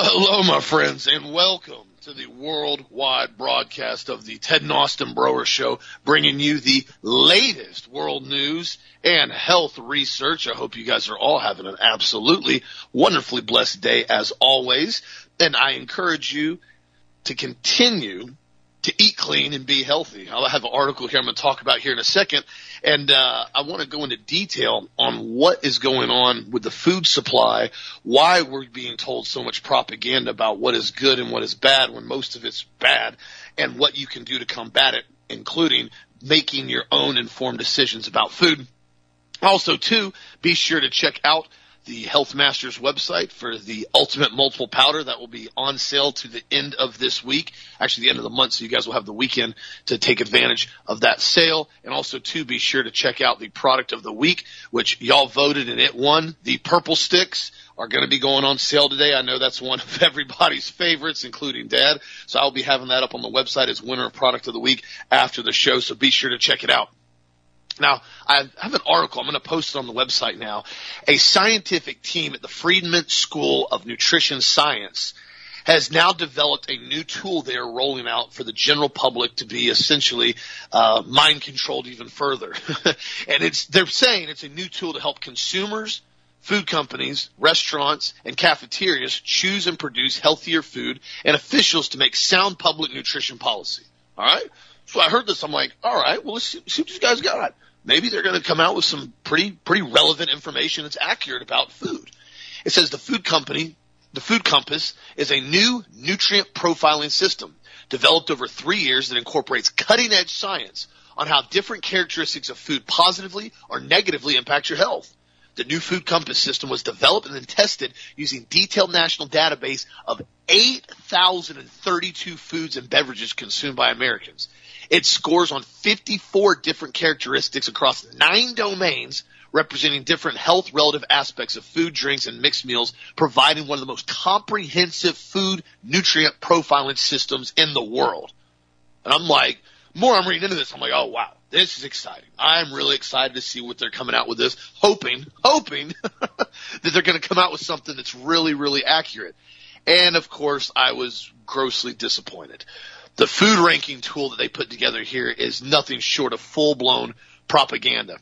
Well, hello, my friends, and welcome to the worldwide broadcast of the Ted and Austin Broer Show, bringing you the latest world news and health research. I hope you guys are all having an absolutely wonderfully blessed day as always. And I encourage you to continue to eat clean and be healthy. I'll have an article here I'm going to talk about here in a second. And uh, I want to go into detail on what is going on with the food supply, why we're being told so much propaganda about what is good and what is bad when most of it's bad, and what you can do to combat it, including making your own informed decisions about food. Also, too, be sure to check out the Health Masters website for the Ultimate Multiple Powder that will be on sale to the end of this week, actually the end of the month, so you guys will have the weekend to take advantage of that sale. And also, too, be sure to check out the product of the week, which y'all voted and it won. The Purple Sticks are going to be going on sale today. I know that's one of everybody's favorites, including Dad. So I'll be having that up on the website as winner of product of the week after the show. So be sure to check it out. Now, I have an article. I'm going to post it on the website now. A scientific team at the Friedman School of Nutrition Science has now developed a new tool they are rolling out for the general public to be essentially uh, mind controlled even further. and it's they're saying it's a new tool to help consumers, food companies, restaurants, and cafeterias choose and produce healthier food, and officials to make sound public nutrition policy. All right. So I heard this. I'm like, all right, well, let's see, see what these guys got maybe they're going to come out with some pretty pretty relevant information that's accurate about food. It says the food company, the Food Compass, is a new nutrient profiling system developed over three years that incorporates cutting edge science on how different characteristics of food positively or negatively impact your health. The new Food Compass system was developed and then tested using detailed national database of 8,032 foods and beverages consumed by Americans. It scores on 54 different characteristics across nine domains representing different health relative aspects of food, drinks, and mixed meals, providing one of the most comprehensive food nutrient profiling systems in the world. And I'm like, more I'm reading into this, I'm like, oh wow, this is exciting. I'm really excited to see what they're coming out with this, hoping, hoping that they're going to come out with something that's really, really accurate. And of course, I was grossly disappointed the food ranking tool that they put together here is nothing short of full blown propaganda.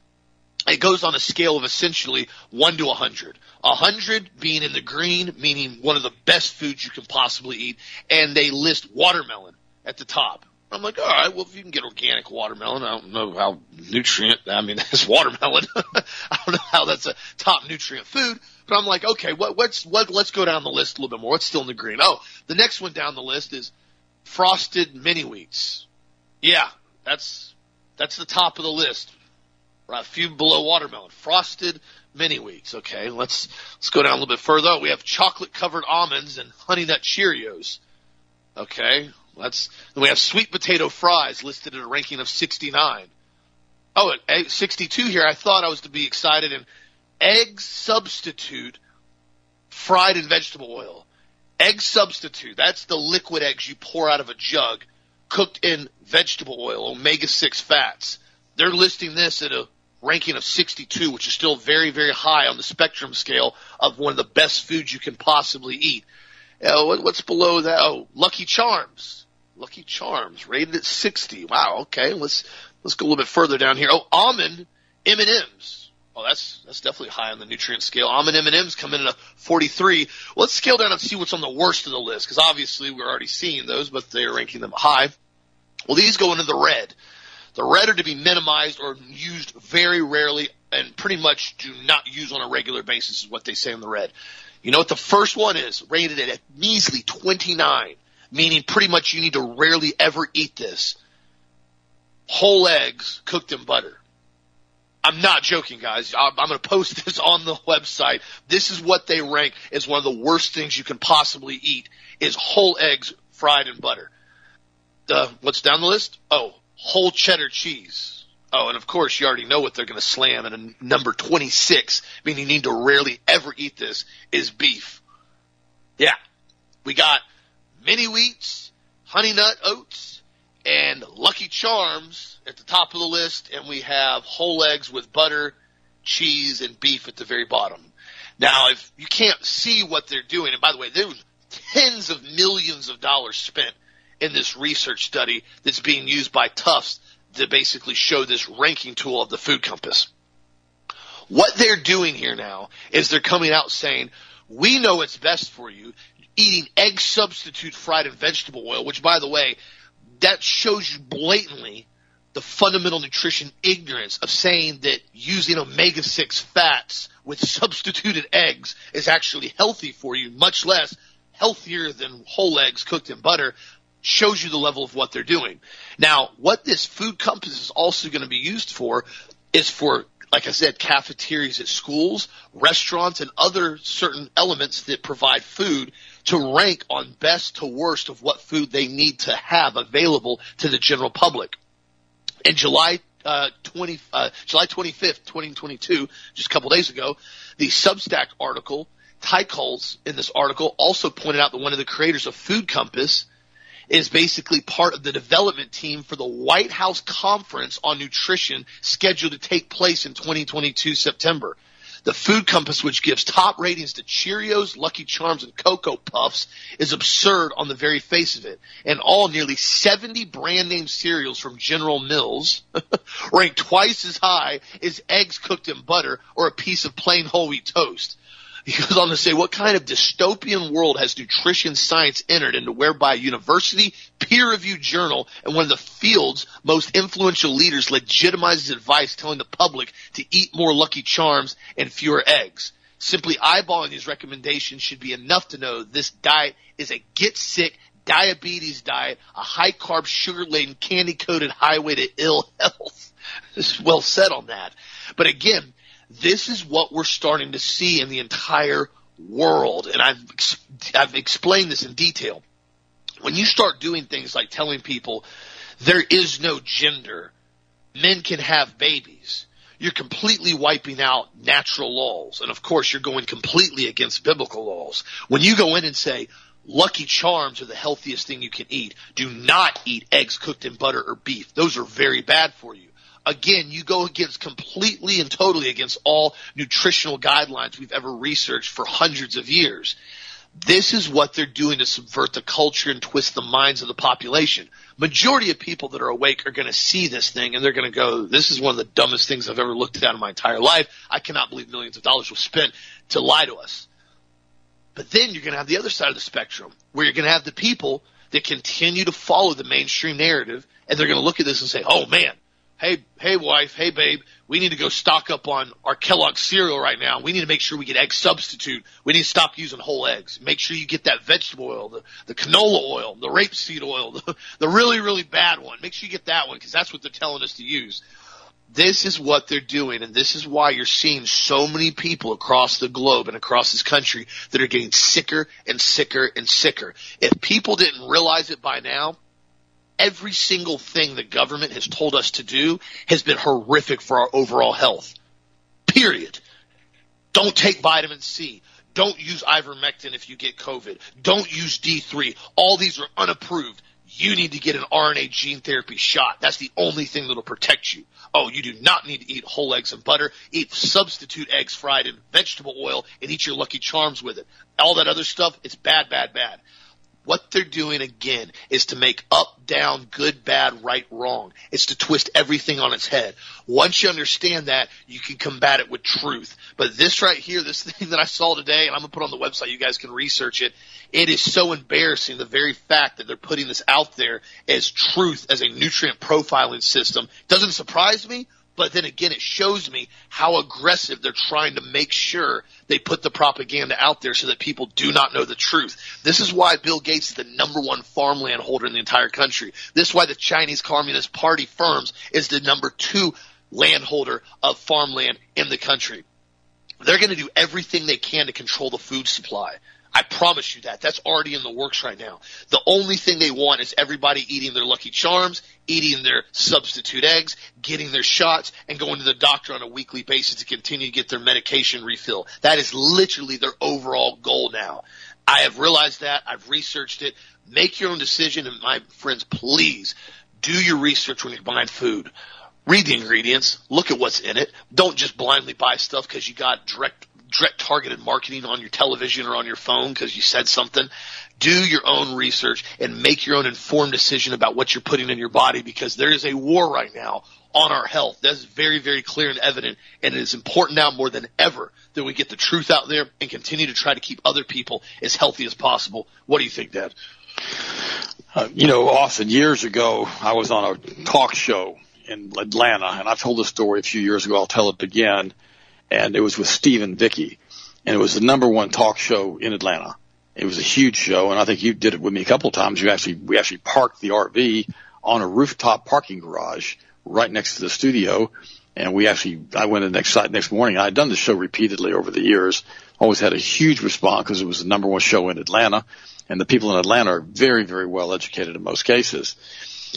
It goes on a scale of essentially 1 to 100. 100 being in the green, meaning one of the best foods you can possibly eat, and they list watermelon at the top. I'm like, all right, well, if you can get organic watermelon, I don't know how nutrient, I mean, that's watermelon. I don't know how that's a top nutrient food, but I'm like, okay, what, what's, what, let's go down the list a little bit more. What's still in the green? Oh, the next one down the list is frosted mini wheats. Yeah, that's that's the top of the list. A few below watermelon. Frosted mini wheats. Okay, let's let's go down a little bit further. We have chocolate covered almonds and honey nut Cheerios. Okay, let's then we have sweet potato fries listed at a ranking of 69. Oh, at 62 here. I thought I was to be excited and egg substitute fried in vegetable oil. Egg substitute, that's the liquid eggs you pour out of a jug, cooked in vegetable oil, omega 6 fats. They're listing this at a ranking of 62, which is still very, very high on the spectrum scale of one of the best foods you can possibly eat. Uh, what's below that? Oh, Lucky Charms. Lucky Charms, rated at 60. Wow, okay, let's, let's go a little bit further down here. Oh, almond M&Ms. Oh, that's that's definitely high on the nutrient scale. Almond M&Ms come in at a 43. Let's scale down and see what's on the worst of the list because obviously we're already seeing those, but they are ranking them high. Well, these go into the red. The red are to be minimized or used very rarely and pretty much do not use on a regular basis is what they say in the red. You know what the first one is? Rated at a measly 29, meaning pretty much you need to rarely ever eat this. Whole eggs cooked in butter. I'm not joking, guys. I'm, I'm going to post this on the website. This is what they rank as one of the worst things you can possibly eat is whole eggs fried in butter. The, what's down the list? Oh, whole cheddar cheese. Oh, and of course you already know what they're going to slam at number 26, meaning you need to rarely ever eat this, is beef. Yeah. We got mini wheats, honey nut oats, and Lucky Charms at the top of the list, and we have whole eggs with butter, cheese, and beef at the very bottom. Now, if you can't see what they're doing, and by the way, there's tens of millions of dollars spent in this research study that's being used by Tufts to basically show this ranking tool of the food compass. What they're doing here now is they're coming out saying, we know it's best for you eating egg substitute fried in vegetable oil, which by the way, that shows you blatantly the fundamental nutrition ignorance of saying that using omega 6 fats with substituted eggs is actually healthy for you, much less healthier than whole eggs cooked in butter shows you the level of what they're doing. Now, what this food compass is also going to be used for is for, like I said, cafeterias at schools, restaurants, and other certain elements that provide food to rank on best to worst of what food they need to have available to the general public. In July uh, 20, uh, July 25th, 2022, just a couple days ago, the Substack article, Ty in this article also pointed out that one of the creators of Food Compass is basically part of the development team for the White House Conference on Nutrition scheduled to take place in 2022 September. The Food Compass, which gives top ratings to Cheerios, Lucky Charms, and Cocoa Puffs, is absurd on the very face of it. And all nearly 70 brand name cereals from General Mills rank twice as high as eggs cooked in butter or a piece of plain whole wheat toast. He goes on to say, what kind of dystopian world has nutrition science entered into whereby a university, peer-reviewed journal, and one of the field's most influential leaders legitimizes advice telling the public to eat more Lucky Charms and fewer eggs? Simply eyeballing these recommendations should be enough to know this diet is a get sick, diabetes diet, a high carb, sugar laden, candy coated highway to ill health. well said on that. But again, this is what we're starting to see in the entire world. And I've, I've explained this in detail. When you start doing things like telling people there is no gender, men can have babies, you're completely wiping out natural laws. And of course, you're going completely against biblical laws. When you go in and say, Lucky Charms are the healthiest thing you can eat. Do not eat eggs cooked in butter or beef. Those are very bad for you again, you go against completely and totally against all nutritional guidelines we've ever researched for hundreds of years. This is what they're doing to subvert the culture and twist the minds of the population. Majority of people that are awake are going to see this thing and they're going to go, this is one of the dumbest things I've ever looked at in my entire life. I cannot believe millions of dollars were spent to lie to us. But then you're going to have the other side of the spectrum where you're going to have the people that continue to follow the mainstream narrative and they're going to look at this and say, oh man, hey, hey wife, hey babe, we need to go stock up on our Kellogg cereal right now. We need to make sure we get egg substitute. We need to stop using whole eggs. Make sure you get that vegetable oil, the, the canola oil, the rapeseed oil, the, the really, really bad one. Make sure you get that one because that's what they're telling us to use. This is what they're doing, and this is why you're seeing so many people across the globe and across this country that are getting sicker and sicker and sicker. If people didn't realize it by now, every single thing the government has told us to do has been horrific for our overall health. Period. Don't take vitamin C. Don't use ivermectin if you get COVID. Don't use D3. All these are unapproved. You need to get an RNA gene therapy shot. That's the only thing that'll protect you. Oh, you do not need to eat whole eggs and butter. Eat substitute eggs fried in vegetable oil and eat your Lucky Charms with it. All that other stuff, it's bad, bad, bad. What they're doing again is to make up, down, good, bad, right, wrong. It's to twist everything on its head. Once you understand that, you can combat it with truth. But this right here, this thing that I saw today, and I'm gonna put on the website, you guys can research it. It is so embarrassing, the very fact that they're putting this out there as truth, as a nutrient profiling system. Doesn't surprise me, but then again, it shows me how aggressive they're trying to make sure they put the propaganda out there so that people do not know the truth. This is why Bill Gates is the number one farmland holder in the entire country. This is why the Chinese Communist Party firms is the number two landholder of farmland in the country. They're going to do everything they can to control the food supply. I promise you that. That's already in the works right now. The only thing they want is everybody eating their Lucky Charms, eating their substitute eggs, getting their shots, and going to the doctor on a weekly basis to continue to get their medication refill. That is literally their overall goal now. I have realized that. I've researched it. Make your own decision. And my friends, please do your research when you're buying food. Read the ingredients. Look at what's in it. Don't just blindly buy stuff because you got direct direct targeted marketing on your television or on your phone because you said something. Do your own research and make your own informed decision about what you're putting in your body because there is a war right now on our health. That's very, very clear and evident. And it is important now more than ever that we get the truth out there and continue to try to keep other people as healthy as possible. What do you think, Dad? Uh, you know, Austin, years ago, I was on a talk show in Atlanta, and I've told this story a few years ago. I'll tell it again. And it was with Steve and Vicky, and it was the number one talk show in Atlanta. It was a huge show, and I think you did it with me a couple of times. You actually, we actually parked the RV on a rooftop parking garage right next to the studio. And we actually, I went the next next morning. I had done the show repeatedly over the years. Always had a huge response because it was the number one show in Atlanta, and the people in Atlanta are very, very well educated in most cases.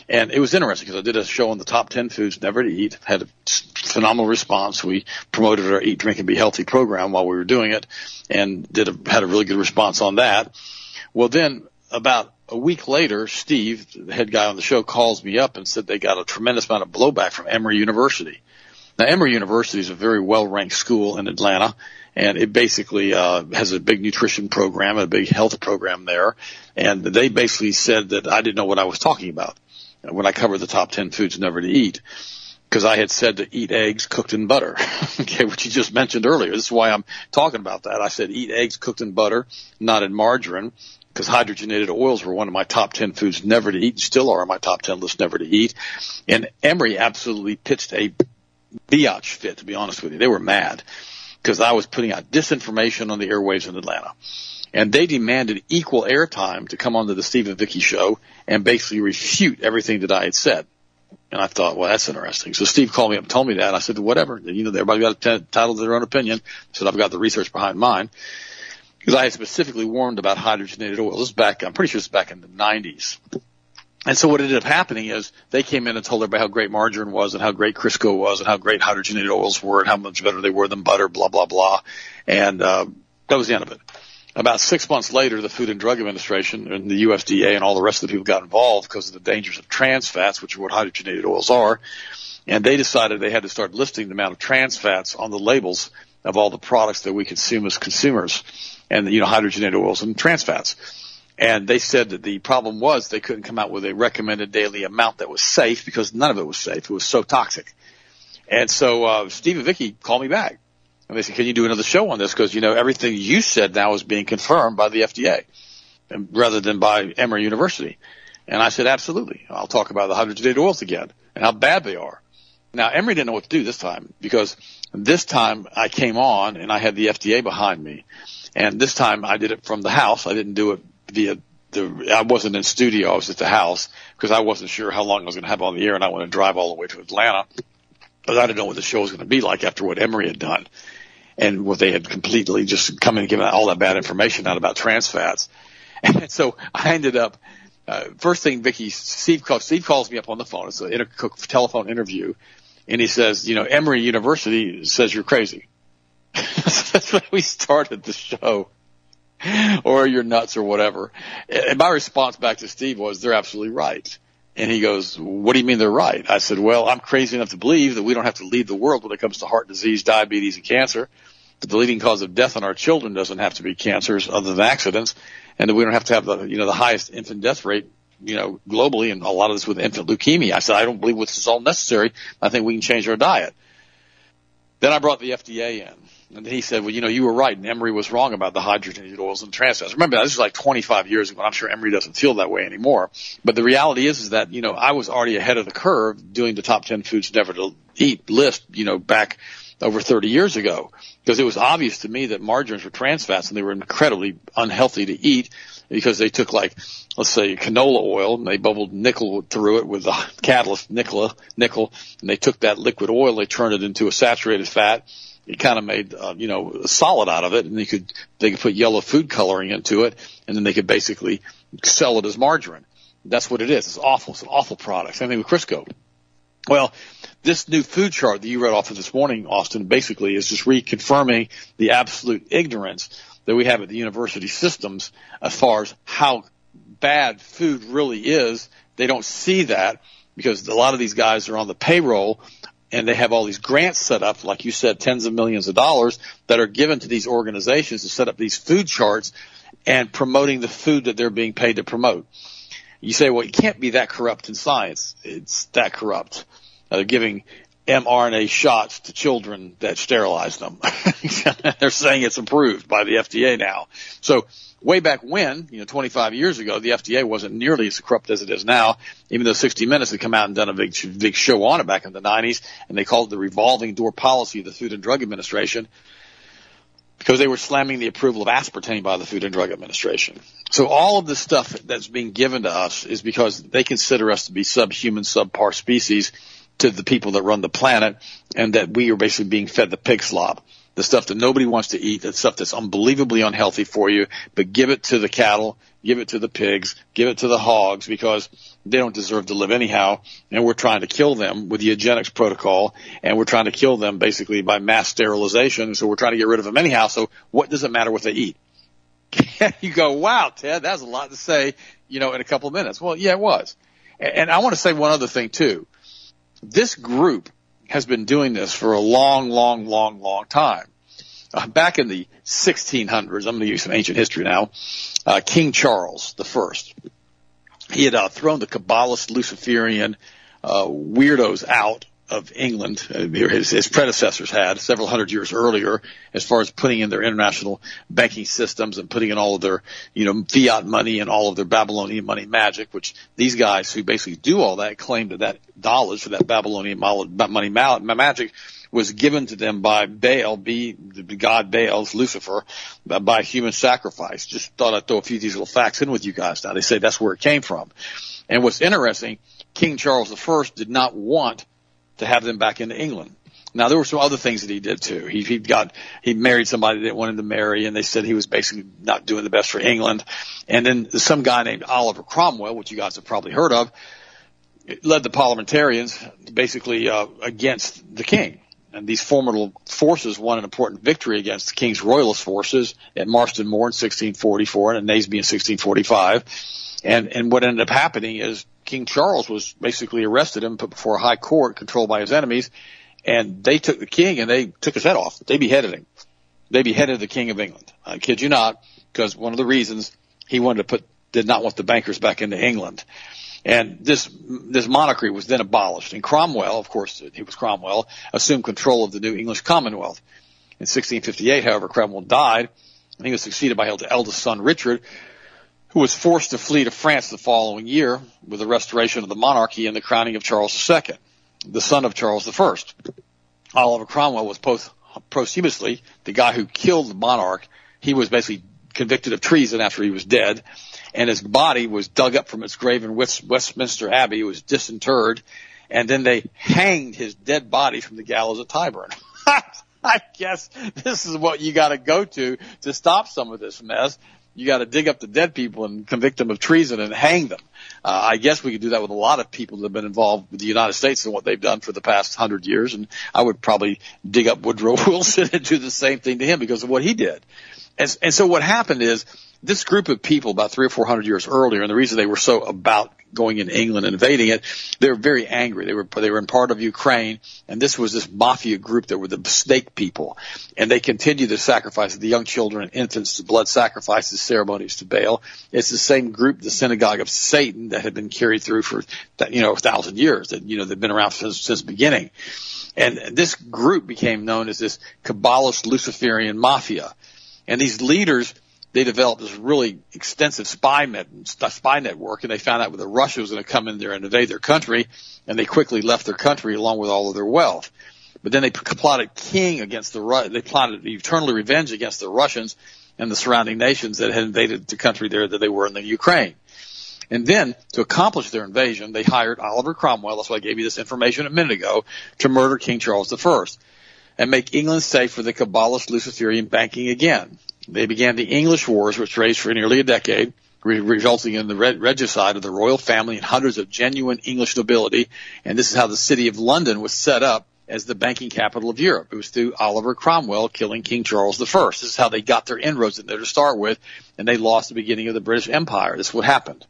And it was interesting because I did a show on the top 10 foods never to eat, had a phenomenal response. We promoted our Eat, Drink, and Be Healthy program while we were doing it and did a, had a really good response on that. Well, then about a week later, Steve, the head guy on the show, calls me up and said they got a tremendous amount of blowback from Emory University. Now, Emory University is a very well-ranked school in Atlanta, and it basically uh, has a big nutrition program, a big health program there. And they basically said that I didn't know what I was talking about when I covered the top 10 foods never to eat. Because I had said to eat eggs cooked in butter, okay, which you just mentioned earlier. This is why I'm talking about that. I said eat eggs cooked in butter, not in margarine because hydrogenated oils were one of my top 10 foods never to eat, and still are on my top 10 list never to eat. And Emory absolutely pitched a biatch fit, to be honest with you. They were mad because I was putting out disinformation on the airwaves in Atlanta. And they demanded equal airtime to come onto the Steve and Vicky show and basically refute everything that I had said. And I thought, well, that's interesting. So Steve called me up and told me that. I said, whatever. You know, everybody got title to their own opinion. I said, I've got the research behind mine because I had specifically warned about hydrogenated oil. This is back, I'm pretty sure it's back in the 90s. And so what ended up happening is they came in and told everybody how great margarine was and how great Crisco was and how great hydrogenated oils were and how much better they were than butter, blah, blah, blah. And, uh, that was the end of it. About six months later, the Food and Drug Administration and the USDA and all the rest of the people got involved because of the dangers of trans fats, which are what hydrogenated oils are. And they decided they had to start listing the amount of trans fats on the labels of all the products that we consume as consumers and you know hydrogenated oils and trans fats. And they said that the problem was they couldn't come out with a recommended daily amount that was safe because none of it was safe. It was so toxic. And so uh, Steve and Vicky called me back. And they said, can you do another show on this? Because, you know, everything you said now is being confirmed by the FDA and, rather than by Emory University. And I said, absolutely. I'll talk about the hydrogenated oils again and how bad they are. Now, Emory didn't know what to do this time because this time I came on and I had the FDA behind me. And this time I did it from the house. I didn't do it via the, I wasn't in studio. I was at the house because I wasn't sure how long I was going to have on the air and I wanted to drive all the way to Atlanta. But I didn't know what the show was going to be like after what Emory had done and what they had completely just come in and given all that bad information out about trans fats. And so I ended up, uh, first thing Vicky, Steve calls, Steve calls me up on the phone. It's a telephone interview. And he says, you know, Emory University says you're crazy. That's when we started the show. Or you're nuts or whatever. And my response back to Steve was, they're absolutely right. And he goes, what do you mean they're right? I said, well, I'm crazy enough to believe that we don't have to lead the world when it comes to heart disease, diabetes, and cancer. That the leading cause of death in our children doesn't have to be cancers other than accidents. And that we don't have to have the, you know, the highest infant death rate, you know, globally and a lot of this with infant leukemia. I said, I don't believe this is all necessary. I think we can change our diet. Then I brought the FDA in and he said, well, you know, you were right, and Emory was wrong about the hydrogenated oils and trans fats. Remember, this is like 25 years ago, and I'm sure Emory doesn't feel that way anymore. But the reality is, is that, you know, I was already ahead of the curve doing the top 10 foods never to eat list, you know, back over 30 years ago. Because it was obvious to me that margarines were trans fats, and they were incredibly unhealthy to eat because they took like, let's say canola oil and they bubbled nickel through it with the catalyst nickel, nickel, and they took that liquid oil, they turned it into a saturated fat, it kind of made uh, you know a solid out of it, and they could they could put yellow food coloring into it, and then they could basically sell it as margarine. That's what it is. It's awful. It's an awful product. Same thing with Crisco. Well, this new food chart that you read off of this morning, Austin, basically is just reconfirming the absolute ignorance that we have at the university systems as far as how bad food really is. They don't see that because a lot of these guys are on the payroll and they have all these grants set up, like you said, tens of millions of dollars that are given to these organizations to set up these food charts and promoting the food that they're being paid to promote. You say, well, it can't be that corrupt in science. It's that corrupt. Uh, giving mRNA shots to children that sterilize them. they're saying it's approved by the FDA now. So way back when, you know, 25 years ago, the FDA wasn't nearly as corrupt as it is now, even though 60 Minutes had come out and done a big, big show on it back in the 90s, and they called it the revolving door policy of the Food and Drug Administration because they were slamming the approval of aspartame by the Food and Drug Administration. So all of the stuff that's being given to us is because they consider us to be subhuman, subpar species to the people that run the planet, and that we are basically being fed the pig slop the stuff that nobody wants to eat, that stuff that's unbelievably unhealthy for you, but give it to the cattle, give it to the pigs, give it to the hogs because they don't deserve to live anyhow. And we're trying to kill them with the eugenics protocol and we're trying to kill them basically by mass sterilization. So we're trying to get rid of them anyhow. So what does it matter what they eat? you go, wow, Ted, that's a lot to say, you know, in a couple of minutes. Well, yeah, it was. And I want to say one other thing too. This group has been doing this for a long, long, long, long time. Uh, back in the 1600s, I'm going to use some ancient history now. Uh, King Charles the First, he had uh, thrown the Kabbalist Luciferian uh, weirdos out of England, uh, his, his predecessors had several hundred years earlier, as far as putting in their international banking systems and putting in all of their, you know, fiat money and all of their Babylonian money magic, which these guys who basically do all that claim that that dollars for that Babylonian money magic was given to them by Baal, be the god Baal's Lucifer, by human sacrifice. Just thought I'd throw a few of these little facts in with you guys. Now they say that's where it came from. And what's interesting, King Charles I did not want to have them back into England. Now there were some other things that he did too. He he got he married somebody that wanted to marry, and they said he was basically not doing the best for England. And then some guy named Oliver Cromwell, which you guys have probably heard of, led the parliamentarians basically uh, against the king. And these formidable forces won an important victory against the king's royalist forces at Marston Moor in 1644 and at Naseby in 1645. And and what ended up happening is King Charles was basically arrested and put before a high court controlled by his enemies, and they took the king and they took his head off. They beheaded him. They beheaded the king of England. I kid you not, because one of the reasons he wanted to put did not want the bankers back into England. And this this monarchy was then abolished. And Cromwell, of course, he was Cromwell, assumed control of the new English Commonwealth. In 1658, however, Cromwell died, and he was succeeded by his eldest son Richard, who was forced to flee to France the following year with the restoration of the monarchy and the crowning of Charles II, the son of Charles I. Oliver Cromwell was post- posthumously the guy who killed the monarch. He was basically convicted of treason after he was dead, and his body was dug up from its grave in West- Westminster Abbey. It was disinterred, and then they hanged his dead body from the gallows at Tyburn. I guess this is what you got to go to to stop some of this mess you got to dig up the dead people and convict them of treason and hang them. Uh, I guess we could do that with a lot of people that have been involved with the United States and what they've done for the past hundred years. And I would probably dig up Woodrow Wilson and do the same thing to him because of what he did. And, and so what happened is this group of people about three or four hundred years earlier, and the reason they were so about going in England and invading it, they were very angry. They were they were in part of Ukraine, and this was this mafia group that were the snake people, and they continued to sacrifice of the young children and infants to blood sacrifices ceremonies to Baal. It's the same group, the synagogue of Satan, that had been carried through for you know a thousand years. That you know they've been around since since the beginning, and this group became known as this Kabbalist Luciferian mafia, and these leaders they developed this really extensive spy spy network, and they found out that the Russia was going to come in there and invade their country, and they quickly left their country along with all of their wealth. But then they plotted king against the they plotted eternally revenge against the Russians and the surrounding nations that had invaded the country there that they were in the Ukraine. And then to accomplish their invasion, they hired Oliver Cromwell. That's why I gave you this information a minute ago to murder King Charles I and make England safe for the Kabbalist Luciferian banking again. They began the English Wars, which raged for nearly a decade, re- resulting in the regicide of the royal family and hundreds of genuine English nobility. And this is how the city of London was set up as the banking capital of Europe. It was through Oliver Cromwell killing King Charles I. This is how they got their inroads in there to start with, and they lost the beginning of the British Empire. This is what happened.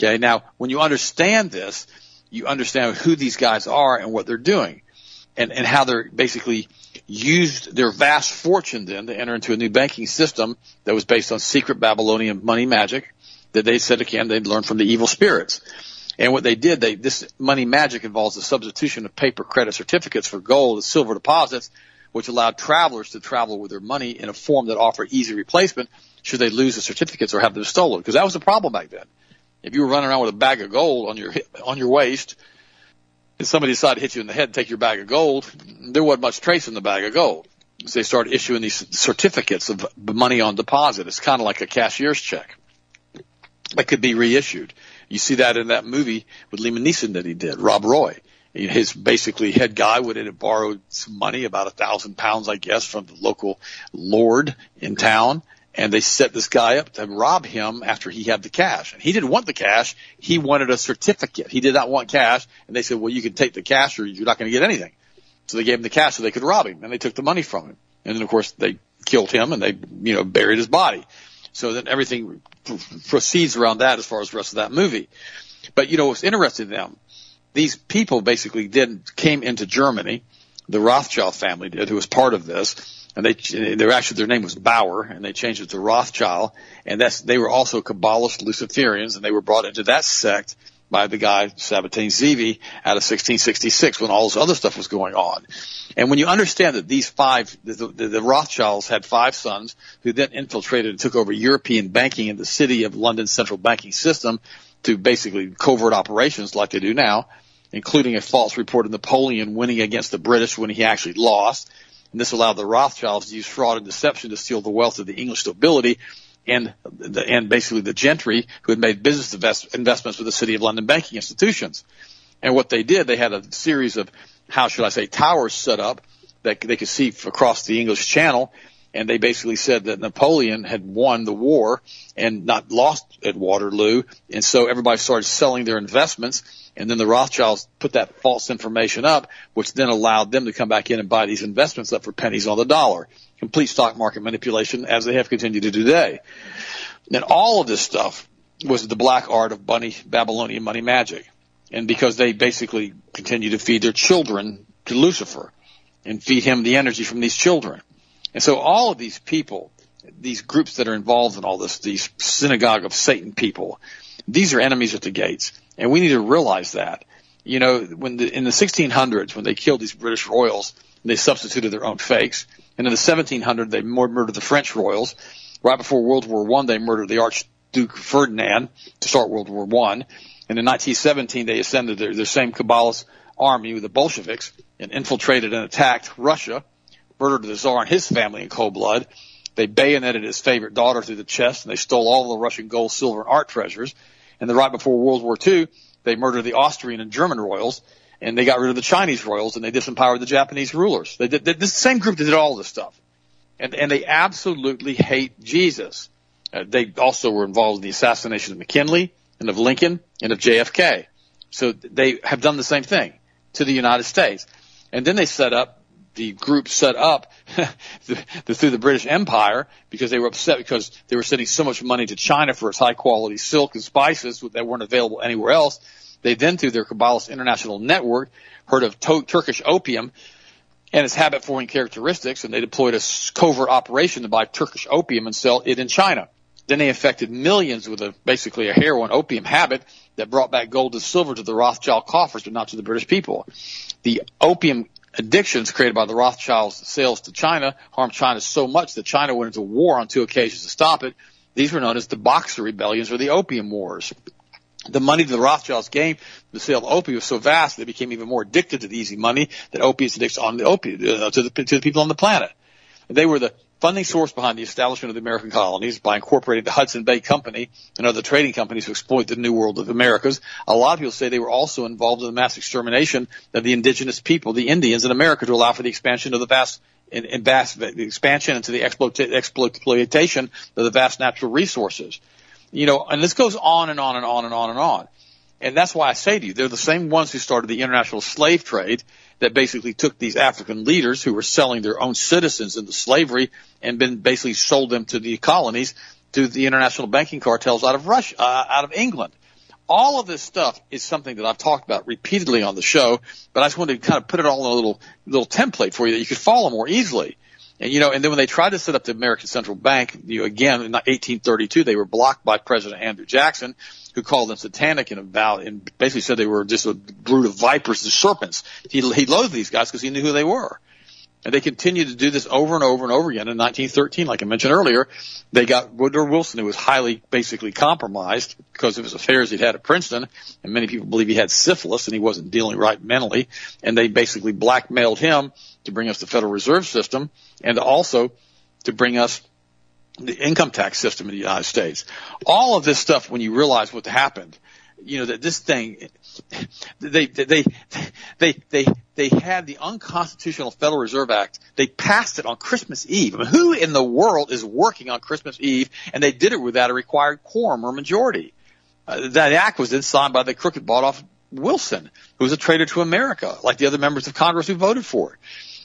Okay, now when you understand this, you understand who these guys are and what they're doing. And, and how they're basically used their vast fortune then to enter into a new banking system that was based on secret Babylonian money magic that they said again they'd learned from the evil spirits. And what they did, they this money magic involves the substitution of paper credit certificates for gold and silver deposits, which allowed travelers to travel with their money in a form that offered easy replacement should they lose the certificates or have them stolen. Because that was a problem back then. If you were running around with a bag of gold on your on your waist, and somebody decided to hit you in the head and take your bag of gold, there wasn't much trace in the bag of gold. So they started issuing these certificates of money on deposit. It's kind of like a cashier's check that could be reissued. You see that in that movie with Liam Neeson that he did, Rob Roy. His basically head guy would have borrowed some money, about a thousand pounds, I guess, from the local lord in town. And they set this guy up to rob him after he had the cash. And he didn't want the cash. He wanted a certificate. He did not want cash. And they said, well, you can take the cash or you're not going to get anything. So they gave him the cash so they could rob him. And they took the money from him. And then, of course, they killed him and they, you know, buried his body. So then everything proceeds around that as far as the rest of that movie. But you know what's interesting to them? These people basically did came into Germany. The Rothschild family did, who was part of this, and they they actually their name was Bauer, and they changed it to Rothschild, and that's they were also Kabbalist Luciferians, and they were brought into that sect by the guy Sabbatai Zevi out of 1666 when all this other stuff was going on. And when you understand that these five, the, the, the, Rothschilds had five sons who then infiltrated and took over European banking in the city of London's central banking system to basically covert operations like they do now, including a false report of Napoleon winning against the British when he actually lost. And this allowed the Rothschilds to use fraud and deception to steal the wealth of the English nobility and the, and basically the gentry who had made business invest, investments with the City of London banking institutions. And what they did, they had a series of, how should I say, towers set up that they could see across the English Channel. And they basically said that Napoleon had won the war and not lost at Waterloo. And so everybody started selling their investments. And then the Rothschilds put that false information up, which then allowed them to come back in and buy these investments up for pennies on the dollar complete stock market manipulation as they have continued to do today. And all of this stuff was the black art of bunny Babylonian money magic. And because they basically continue to feed their children to Lucifer and feed him the energy from these children. And so all of these people, these groups that are involved in all this, these synagogue of Satan people, these are enemies at the gates. And we need to realize that. You know, when the, in the 1600s, when they killed these British royals, they substituted their own fakes. And in the 1700s, they murdered the French royals. Right before World War One, they murdered the Archduke Ferdinand to start World War One. And in 1917, they ascended their, their same Kabbalist army with the Bolsheviks and infiltrated and attacked Russia, murdered the Tsar and his family in cold blood. They bayoneted his favorite daughter through the chest, and they stole all the Russian gold, silver, and art treasures. And then right before World War II, they murdered the Austrian and German royals and they got rid of the Chinese royals and they disempowered the Japanese rulers. They did, this same group that did all this stuff. And, and they absolutely hate Jesus. Uh, they also were involved in the assassination of McKinley and of Lincoln and of JFK. So they have done the same thing to the United States. And then they set up, the group set up through the British Empire because they were upset because they were sending so much money to China for its high quality silk and spices that weren't available anywhere else they then, through their Kabbalist International Network, heard of to- Turkish opium and its habit forming characteristics, and they deployed a covert operation to buy Turkish opium and sell it in China. Then they infected millions with a basically a heroin opium habit that brought back gold and silver to the Rothschild coffers, but not to the British people. The opium addictions created by the Rothschilds' sales to China harmed China so much that China went into war on two occasions to stop it. These were known as the Boxer Rebellions or the Opium Wars the money the Rothschilds gained from the sale of opium was so vast they became even more addicted to the easy money that opiates addicts on the opium uh, to the to the people on the planet. They were the funding source behind the establishment of the American colonies by incorporating the Hudson Bay Company and other trading companies to exploit the New World of the Americas. A lot of people say they were also involved in the mass extermination of the indigenous people, the Indians in America, to allow for the expansion of the vast in, in vast the expansion into the exploitation of the vast natural resources you know, and this goes on and on and on and on and on. And that's why I say to you, they're the same ones who started the international slave trade that basically took these African leaders who were selling their own citizens into slavery and been basically sold them to the colonies to the international banking cartels out of Russia, uh, out of England. all of this stuff is something that I've talked about repeatedly on the show, but I just wanted to kind of put it all in a little little template for you that you could follow more easily. And you know, and then when they tried to set up the American Central Bank, you know, again in 1832, they were blocked by President Andrew Jackson, who called them satanic and about and basically said they were just a brood of vipers and serpents. He he loathed these guys because he knew who they were. And they continued to do this over and over and over again. In 1913, like I mentioned earlier, they got Woodrow Wilson, who was highly basically compromised because of his affairs he'd had at Princeton, and many people believe he had syphilis and he wasn't dealing right mentally. And they basically blackmailed him to bring us the Federal Reserve System and also to bring us the income tax system in the United States. All of this stuff, when you realize what happened, you know that this thing, they they they they they had the unconstitutional Federal Reserve Act. They passed it on Christmas Eve. I mean, who in the world is working on Christmas Eve? And they did it without a required quorum or majority. Uh, that act was then signed by the crooked bought off Wilson, who was a traitor to America, like the other members of Congress who voted for it.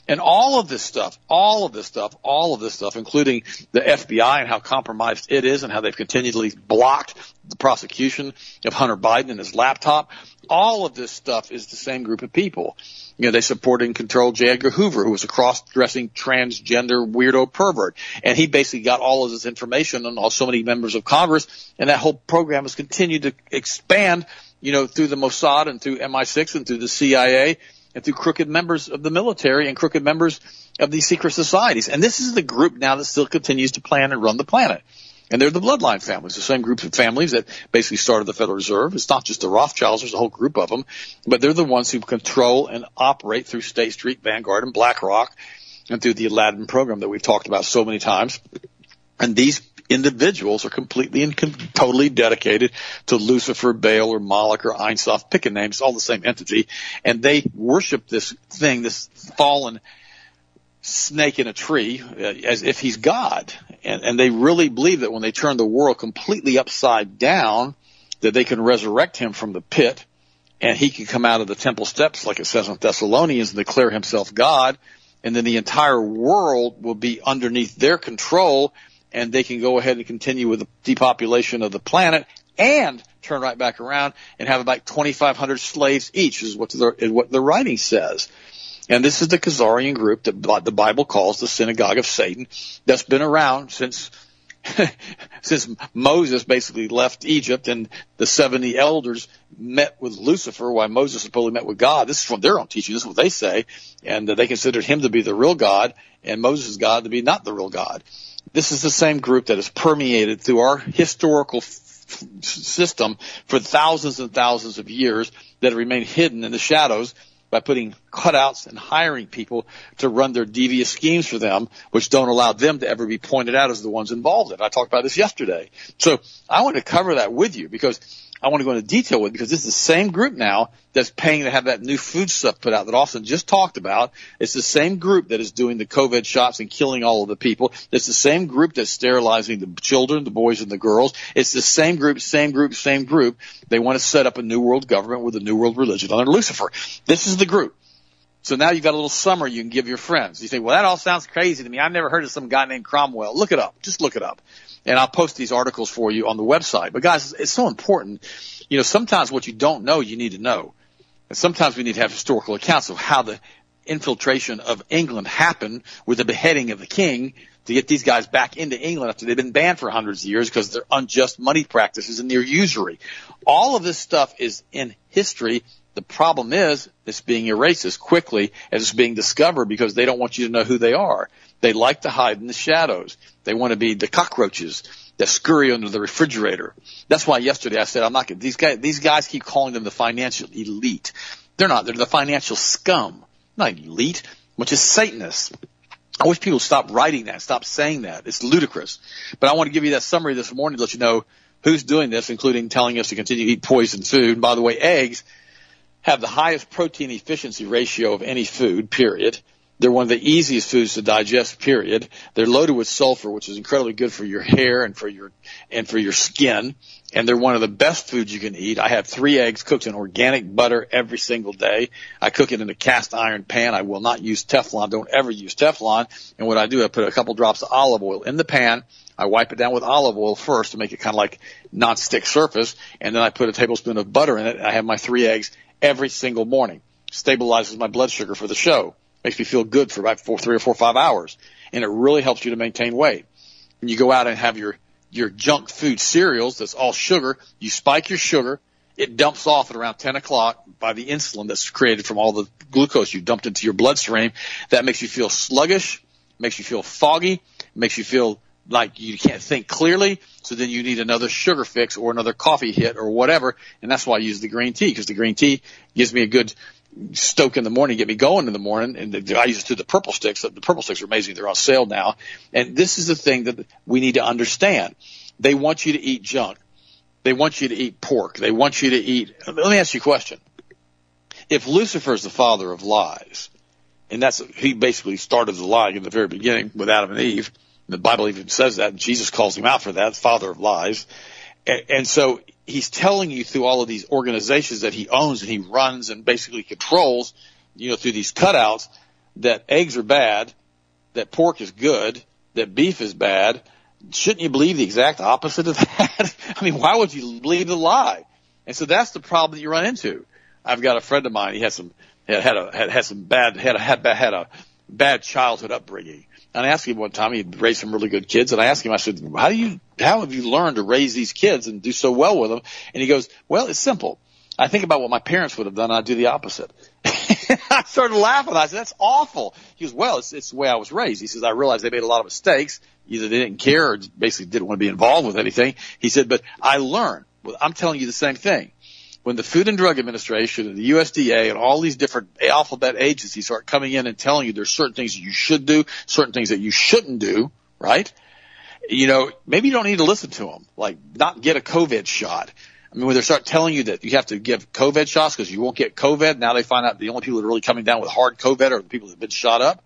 And all of this stuff, all of this stuff, all of this stuff, including the FBI and how compromised it is and how they've continually blocked the prosecution of Hunter Biden and his laptop, all of this stuff is the same group of people. You know, they supported and controlled J. Edgar Hoover, who was a cross-dressing transgender weirdo pervert. And he basically got all of this information on all so many members of Congress, and that whole program has continued to expand, you know, through the Mossad and through MI6 and through the CIA and through crooked members of the military and crooked members of these secret societies. And this is the group now that still continues to plan and run the planet. And they're the bloodline families, the same groups of families that basically started the Federal Reserve. It's not just the Rothschilds, there's a whole group of them, but they're the ones who control and operate through State Street, Vanguard, and BlackRock, and through the Aladdin program that we've talked about so many times. And these individuals are completely and totally dedicated to Lucifer, Baal, or Moloch, or Ein Sof, pick a name, it's all the same entity, and they worship this thing, this fallen snake in a tree, uh, as if he's God. And, and they really believe that when they turn the world completely upside down, that they can resurrect him from the pit, and he can come out of the temple steps, like it says in Thessalonians, and declare himself God, and then the entire world will be underneath their control, and they can go ahead and continue with the depopulation of the planet and turn right back around and have about 2,500 slaves each is what the, is what the writing says. And this is the Khazarian group that the Bible calls the synagogue of Satan that's been around since since Moses basically left Egypt and the 70 elders met with Lucifer while Moses supposedly met with God. This is from their own teaching. This is what they say. And uh, they considered him to be the real God and Moses' God to be not the real God. This is the same group that has permeated through our historical f- system for thousands and thousands of years that have remained hidden in the shadows by putting cutouts and hiring people to run their devious schemes for them, which don't allow them to ever be pointed out as the ones involved in. it. I talked about this yesterday. So I want to cover that with you because I want to go into detail with because this is the same group now that's paying to have that new food stuff put out that Austin just talked about. It's the same group that is doing the COVID shots and killing all of the people. It's the same group that's sterilizing the children, the boys and the girls. It's the same group, same group, same group. They want to set up a new world government with a new world religion under Lucifer. This is the group. So now you've got a little summary you can give your friends. You say, well, that all sounds crazy to me. I've never heard of some guy named Cromwell. Look it up. Just look it up and I'll post these articles for you on the website. But guys, it's so important. You know, sometimes what you don't know, you need to know. And sometimes we need to have historical accounts of how the infiltration of England happened with the beheading of the king to get these guys back into England after they've been banned for hundreds of years because of their unjust money practices and their usury. All of this stuff is in history. The problem is it's being erased as quickly as it's being discovered because they don't want you to know who they are. They like to hide in the shadows. They want to be the cockroaches that scurry under the refrigerator. That's why yesterday I said I'm not. These guys, these guys keep calling them the financial elite. They're not. They're the financial scum, not elite, which is Satanists. I wish people would stop writing that, stop saying that. It's ludicrous. But I want to give you that summary this morning to let you know who's doing this, including telling us to continue to eat poisoned food. And by the way, eggs have the highest protein efficiency ratio of any food, period They're one of the easiest foods to digest, period. They're loaded with sulfur, which is incredibly good for your hair and for your, and for your skin. And they're one of the best foods you can eat. I have three eggs cooked in organic butter every single day. I cook it in a cast iron pan. I will not use Teflon. Don't ever use Teflon. And what I do, I put a couple drops of olive oil in the pan. I wipe it down with olive oil first to make it kind of like non-stick surface. And then I put a tablespoon of butter in it. I have my three eggs every single morning. Stabilizes my blood sugar for the show makes me feel good for about four, three or four, five hours. And it really helps you to maintain weight. When you go out and have your, your junk food cereals that's all sugar, you spike your sugar. It dumps off at around 10 o'clock by the insulin that's created from all the glucose you dumped into your bloodstream. That makes you feel sluggish, makes you feel foggy, makes you feel like you can't think clearly. So then you need another sugar fix or another coffee hit or whatever. And that's why I use the green tea because the green tea gives me a good stoke in the morning, get me going in the morning. And the, I use to do the purple sticks. The purple sticks are amazing. They're on sale now. And this is the thing that we need to understand. They want you to eat junk. They want you to eat pork. They want you to eat. Let me ask you a question. If Lucifer is the father of lies, and that's he basically started the lie in the very beginning with Adam and Eve. The Bible even says that. And Jesus calls him out for that, father of lies. And, and so he's telling you through all of these organizations that he owns and he runs and basically controls, you know, through these cutouts that eggs are bad, that pork is good, that beef is bad. Shouldn't you believe the exact opposite of that? I mean, why would you believe the lie? And so that's the problem that you run into. I've got a friend of mine. He had some had had a had, had some bad had a, had had a bad childhood upbringing. And I asked him one time, he raised some really good kids, and I asked him, I said, how do you, how have you learned to raise these kids and do so well with them? And he goes, well, it's simple. I think about what my parents would have done, I do the opposite. I started laughing. I said, that's awful. He goes, well, it's, it's the way I was raised. He says, I realized they made a lot of mistakes. Either they didn't care or basically didn't want to be involved with anything. He said, but I learned. I'm telling you the same thing when the Food and Drug Administration and the USDA and all these different alphabet agencies start coming in and telling you there's certain things that you should do, certain things that you shouldn't do, right? You know, maybe you don't need to listen to them, like not get a COVID shot. I mean, when they start telling you that you have to give COVID shots because you won't get COVID, now they find out the only people that are really coming down with hard COVID are the people that have been shot up.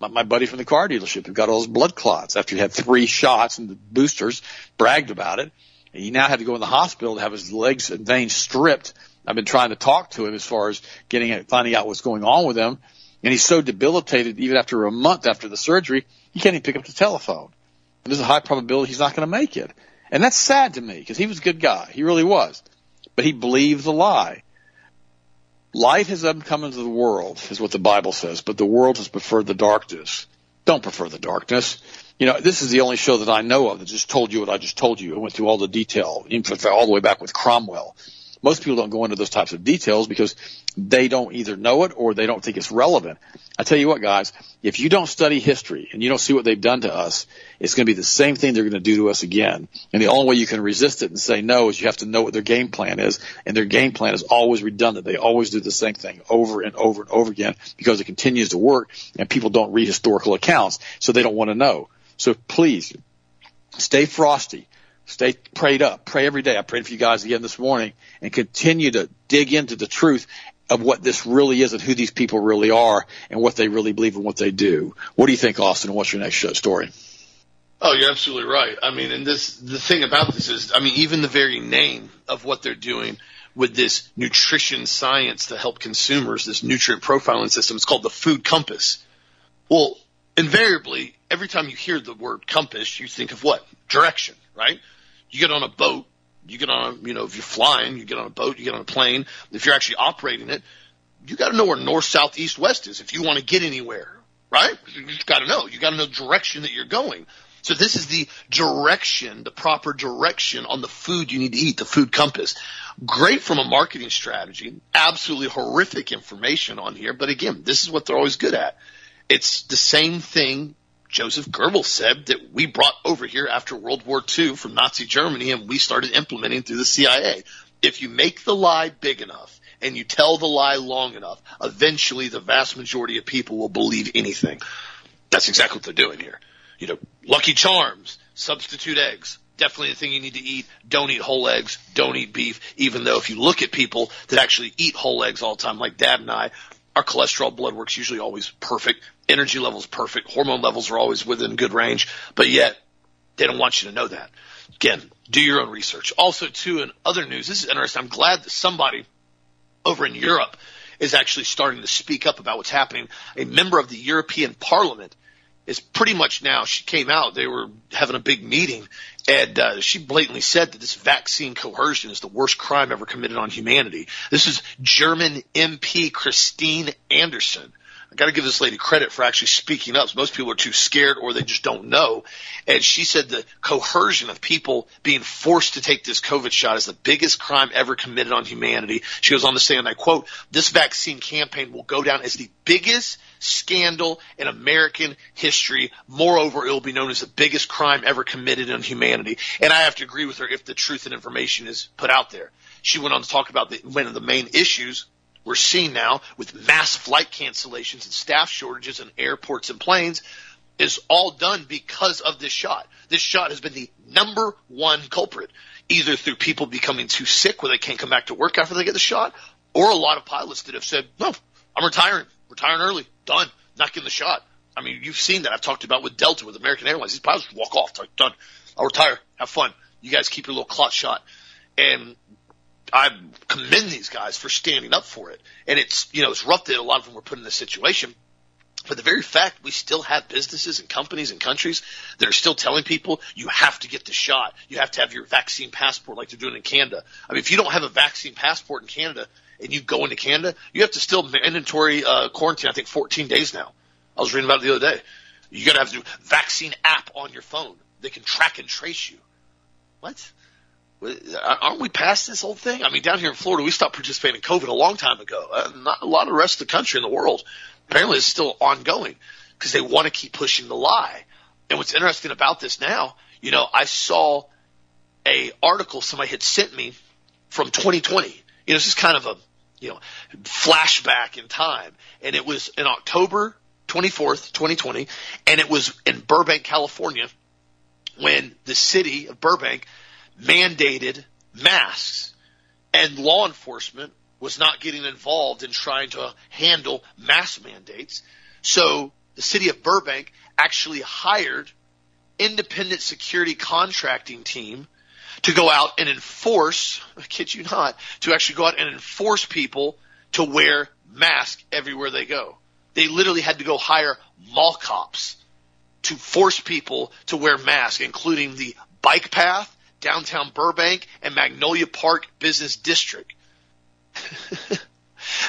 My, my buddy from the car dealership who got all those blood clots after he had three shots and the boosters bragged about it he now had to go in the hospital to have his legs and veins stripped. I've been trying to talk to him as far as getting finding out what's going on with him. And he's so debilitated, even after a month after the surgery, he can't even pick up the telephone. And there's a high probability he's not going to make it. And that's sad to me because he was a good guy. He really was. But he believed the lie. Light has come into the world, is what the Bible says, but the world has preferred the darkness. Don't prefer the darkness you know, this is the only show that I know of that just told you what I just told you. It went through all the detail, all the way back with Cromwell. Most people don't go into those types of details because they don't either know it or they don't think it's relevant. I tell you what, guys, if you don't study history and you don't see what they've done to us, it's going to be the same thing they're going to do to us again. And the only way you can resist it and say no is you have to know what their game plan is. And their game plan is always redundant. They always do the same thing over and over and over again because it continues to work and people don't read historical accounts. So they don't want to know. So please stay frosty. Stay prayed up. Pray every day. I prayed for you guys again this morning and continue to dig into the truth of what this really is and who these people really are and what they really believe and what they do. What do you think, Austin? What's your next story? Oh, you're absolutely right. I mean, and this, the thing about this is, I mean, even the very name of what they're doing with this nutrition science to help consumers, this nutrient profiling system, it's called the food compass. Well, invariably, every time you hear the word compass, you think of what? Direction, right? You get on a boat, you get on, a, you know, if you're flying, you get on a boat, you get on a plane. If you're actually operating it, you got to know where north, south, east, west is if you want to get anywhere, right? You just got to know. You got to know the direction that you're going. So this is the direction, the proper direction on the food you need to eat, the food compass. Great from a marketing strategy. Absolutely horrific information on here. But again, this is what they're always good at. It's the same thing Joseph Goebbels said that we brought over here after World War II from Nazi Germany and we started implementing through the CIA. If you make the lie big enough and you tell the lie long enough, eventually the vast majority of people will believe anything. That's exactly what they're doing here. You know, Lucky Charms, substitute eggs, definitely the thing you need to eat. Don't eat whole eggs. Don't eat beef. Even though if you look at people that actually eat whole eggs all the time, like Dad and I, Our cholesterol blood work's usually always perfect. Energy levels perfect. Hormone levels are always within good range, but yet they don't want you to know that. Again, do your own research. Also, too, in other news, this is interesting. I'm glad that somebody over in Europe is actually starting to speak up about what's happening. A member of the European Parliament is pretty much now, she came out, they were having a big meeting, and uh, she blatantly said that this vaccine coercion is the worst crime ever committed on humanity. This is German MP Christine Anderson I got to give this lady credit for actually speaking up. Most people are too scared or they just don't know. And she said the coercion of people being forced to take this COVID shot is the biggest crime ever committed on humanity. She goes on to say, and I quote, this vaccine campaign will go down as the biggest scandal in American history. Moreover, it will be known as the biggest crime ever committed on humanity. And I have to agree with her if the truth and information is put out there. She went on to talk about the, one of the main issues we're seeing now with mass flight cancellations and staff shortages in airports and planes is all done because of this shot. This shot has been the number one culprit, either through people becoming too sick where they can't come back to work after they get the shot, or a lot of pilots that have said, no, I'm retiring, retiring early, done, not getting the shot. I mean, you've seen that. I've talked about with Delta, with American Airlines. These pilots walk off, like, done. I'll retire, have fun. You guys keep your little clot shot. And I commend these guys for standing up for it. And it's, you know, it's rough that a lot of them were put in this situation. But the very fact we still have businesses and companies and countries that are still telling people you have to get the shot. You have to have your vaccine passport like they're doing in Canada. I mean, if you don't have a vaccine passport in Canada and you go into Canada, you have to still mandatory uh, quarantine, I think 14 days now. I was reading about it the other day. You have to do vaccine app on your phone. They can track and trace you. What? Aren't we past this whole thing? I mean, down here in Florida, we stopped participating in COVID a long time ago. Uh, not a lot of the rest of the country in the world. Apparently, it's still ongoing because they want to keep pushing the lie. And what's interesting about this now, you know, I saw a article somebody had sent me from 2020. You know, this is kind of a you know flashback in time, and it was in October 24th, 2020, and it was in Burbank, California, when the city of Burbank mandated masks and law enforcement was not getting involved in trying to handle mask mandates. So the city of Burbank actually hired independent security contracting team to go out and enforce, I kid you not, to actually go out and enforce people to wear masks everywhere they go. They literally had to go hire mall cops to force people to wear masks, including the bike path downtown Burbank and Magnolia Park Business District.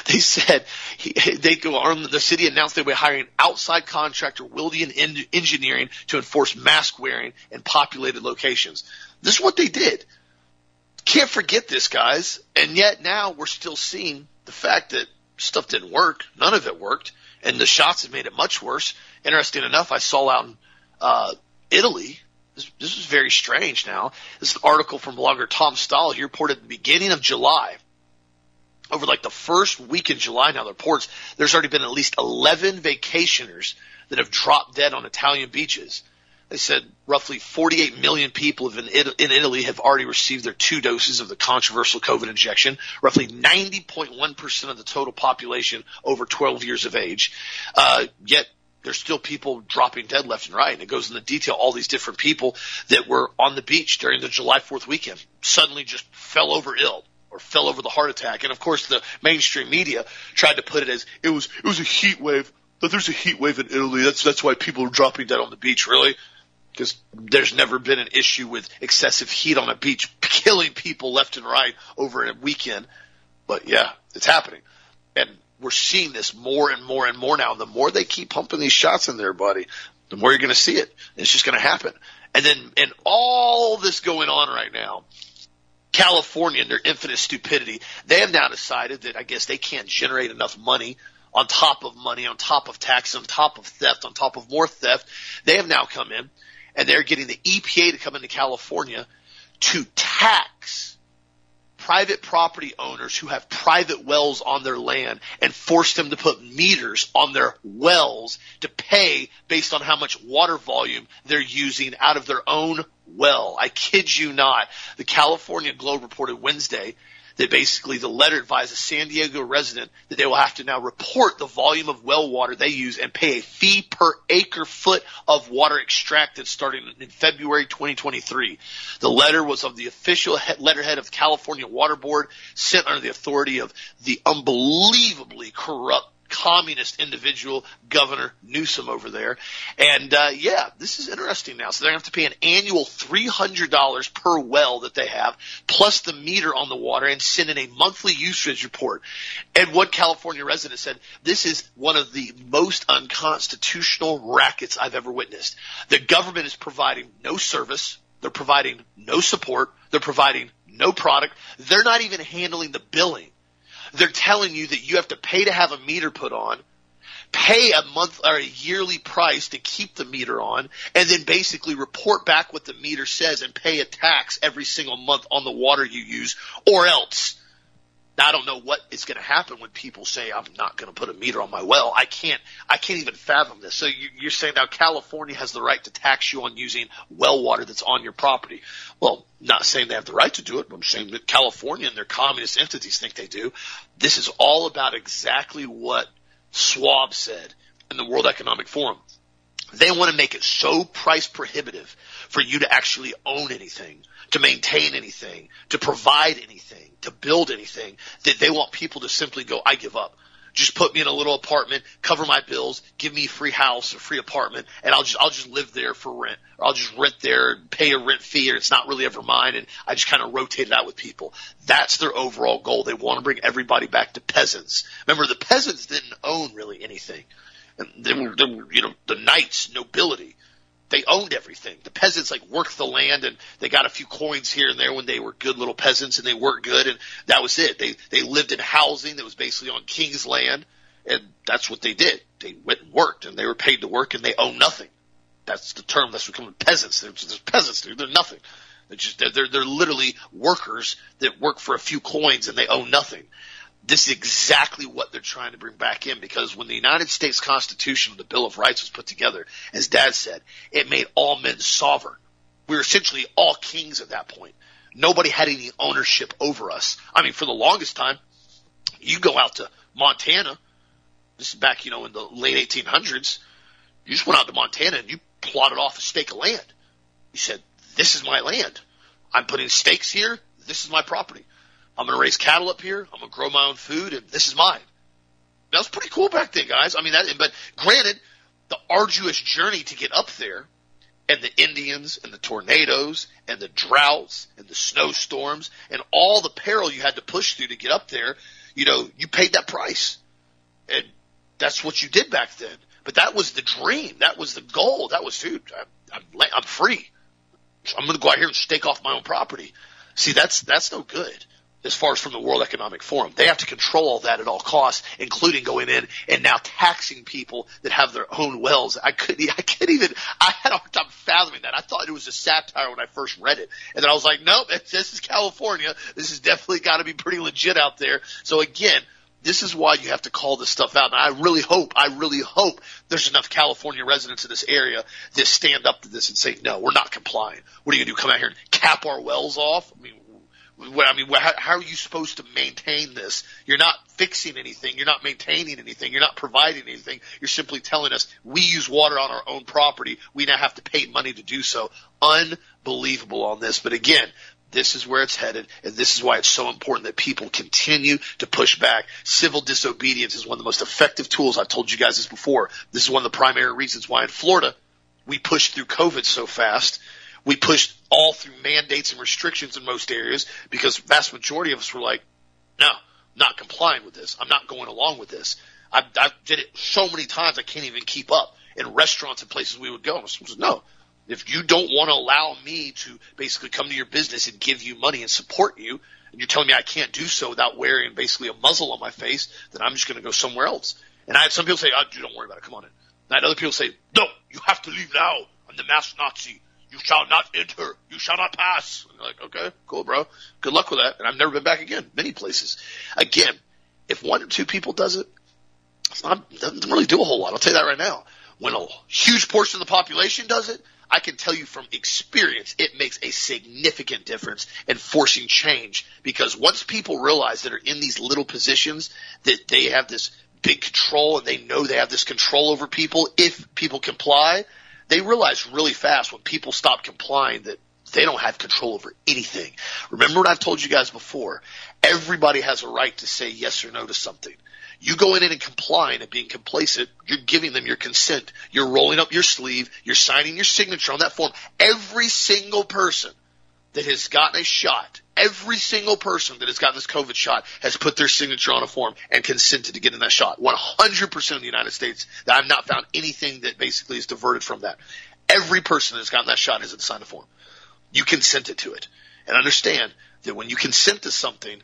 they said he, they go on. The city announced they were hiring outside contractor Willdan Engineering to enforce mask wearing in populated locations. This is what they did. Can't forget this, guys. And yet now we're still seeing the fact that stuff didn't work. None of it worked, and the shots have made it much worse. Interesting enough, I saw out in uh, Italy this, this is very strange now. This is an article from blogger Tom Stahl. He reported at the beginning of July, over like the first week in July now, the reports, there's already been at least 11 vacationers that have dropped dead on Italian beaches. They said roughly 48 million people in, in Italy have already received their two doses of the controversial COVID injection, roughly 90.1% of the total population over 12 years of age. Uh, yet there's still people dropping dead left and right. And it goes into detail all these different people that were on the beach during the July 4th weekend suddenly just fell over ill or fell over the heart attack. And of course the mainstream media tried to put it as it was, it was a heat wave. But there's a heat wave in Italy. That's, that's why people are dropping dead on the beach. Really? Because there's never been an issue with excessive heat on a beach killing people left and right over a weekend. But yeah, it's happening. We're seeing this more and more and more now. And the more they keep pumping these shots in there, buddy, the more you're going to see it. It's just going to happen. And then, and all this going on right now, California and their infinite stupidity, they have now decided that I guess they can't generate enough money on top of money, on top of tax, on top of theft, on top of more theft. They have now come in and they're getting the EPA to come into California to tax private property owners who have private wells on their land and force them to put meters on their wells to pay based on how much water volume they're using out of their own well. I kid you not. The California Globe reported Wednesday that basically the letter advises a San Diego resident that they will have to now report the volume of well water they use and pay a fee per acre foot of water extracted starting in February 2023. The letter was of the official letterhead of California Water Board sent under the authority of the unbelievably corrupt communist individual, Governor Newsom over there. And uh, yeah, this is interesting now. So they're going to have to pay an annual $300 per well that they have, plus the meter on the water, and send in a monthly usage report. And one California resident said, this is one of the most unconstitutional rackets I've ever witnessed. The government is providing no service. They're providing no support. They're providing no product. They're not even handling the billing. They're telling you that you have to pay to have a meter put on, pay a month or a yearly price to keep the meter on, and then basically report back what the meter says and pay a tax every single month on the water you use, or else. Now, I don't know what is going to happen when people say I'm not going to put a meter on my well. I can't. I can't even fathom this. So you're saying now California has the right to tax you on using well water that's on your property. Well, not saying they have the right to do it, but I'm saying that California and their communist entities think they do. This is all about exactly what Schwab said in the World Economic Forum. They want to make it so price prohibitive for you to actually own anything, to maintain anything, to provide anything, to build anything, that they want people to simply go, I give up. Just put me in a little apartment, cover my bills, give me a free house, a free apartment, and I'll just I'll just live there for rent. Or I'll just rent there, and pay a rent fee, and it's not really ever mine, and I just kind of rotate it out with people. That's their overall goal. They want to bring everybody back to peasants. Remember, the peasants didn't own really anything. And they were, they were, you know, the knights, nobility they owned everything. The peasants like worked the land and they got a few coins here and there when they were good little peasants and they worked good and that was it. They they lived in housing that was basically on king's land and that's what they did. They went and worked and they were paid to work and they owned nothing. That's the term. That's comes peasants. They're, they're peasants. They're, they're nothing. They're just they're they're literally workers that work for a few coins and they own nothing this is exactly what they're trying to bring back in because when the United States Constitution, the Bill of Rights was put together, as Dad said, it made all men sovereign. We were essentially all kings at that point. Nobody had any ownership over us. I mean, for the longest time, you go out to Montana. This is back, you know, in the late 1800s. You just went out to Montana and you plotted off a stake of land. You said, "This is my land. I'm putting stakes here. This is my property." I'm going to raise cattle up here. I'm going to grow my own food, and this is mine. That was pretty cool back then, guys. I mean, that. But granted, the arduous journey to get up there, and the Indians, and the tornadoes, and the droughts, and the snowstorms, and all the peril you had to push through to get up there, you know, you paid that price, and that's what you did back then. But that was the dream. That was the goal. That was, dude, I'm, I'm, I'm free. I'm going to go out here and stake off my own property. See, that's that's no good as far as from the World Economic Forum. They have to control all that at all costs, including going in and now taxing people that have their own wells. I couldn't, I can't even, I had a hard time fathoming that. I thought it was a satire when I first read it. And then I was like, nope, this is California. This has definitely got to be pretty legit out there. So again, this is why you have to call this stuff out. And I really hope, I really hope there's enough California residents in this area that stand up to this and say, no, we're not complying. What are you going to do? Come out here and cap our wells off? I mean, I mean, how, how are you supposed to maintain this? You're not fixing anything. You're not maintaining anything. You're not providing anything. You're simply telling us we use water on our own property. We now have to pay money to do so. Unbelievable on this. But again, this is where it's headed, and this is why it's so important that people continue to push back. Civil disobedience is one of the most effective tools. I've told you guys this before. This is one of the primary reasons why in Florida we pushed through COVID so fast we pushed all through mandates and restrictions in most areas because vast majority of us were like, no, not complying with this. I'm not going along with this. I, I did it so many times I can't even keep up. In restaurants and places we would go, I said, no, if you don't want to allow me to basically come to your business and give you money and support you, and you're telling me I can't do so without wearing basically a muzzle on my face, then I'm just going to go somewhere else. And I had some people say, oh, dude, don't worry about it. Come on in. And I had other people say, no, you have to leave now. I'm the mass Nazi you shall not enter. You shall not pass. And like, okay, cool, bro. Good luck with that. And I've never been back again. Many places. Again, if one or two people does it, it's not, it doesn't really do a whole lot. I'll tell you that right now. When a huge portion of the population does it, I can tell you from experience, it makes a significant difference in forcing change because once people realize that are in these little positions that they have this big control and they know they have this control over people, if people comply, they realize really fast when people stop complying that they don't have control over anything. Remember what I've told you guys before. Everybody has a right to say yes or no to something. You go in and complying and being complacent, you're giving them your consent. You're rolling up your sleeve. You're signing your signature on that form. Every single person that has gotten a shot, every single person that has gotten this COVID shot has put their signature on a form and consented to getting that shot. 100% of the United States, that I've not found anything that basically is diverted from that. Every person that has gotten that shot has signed a form. You consented to it. And understand that when you consent to something,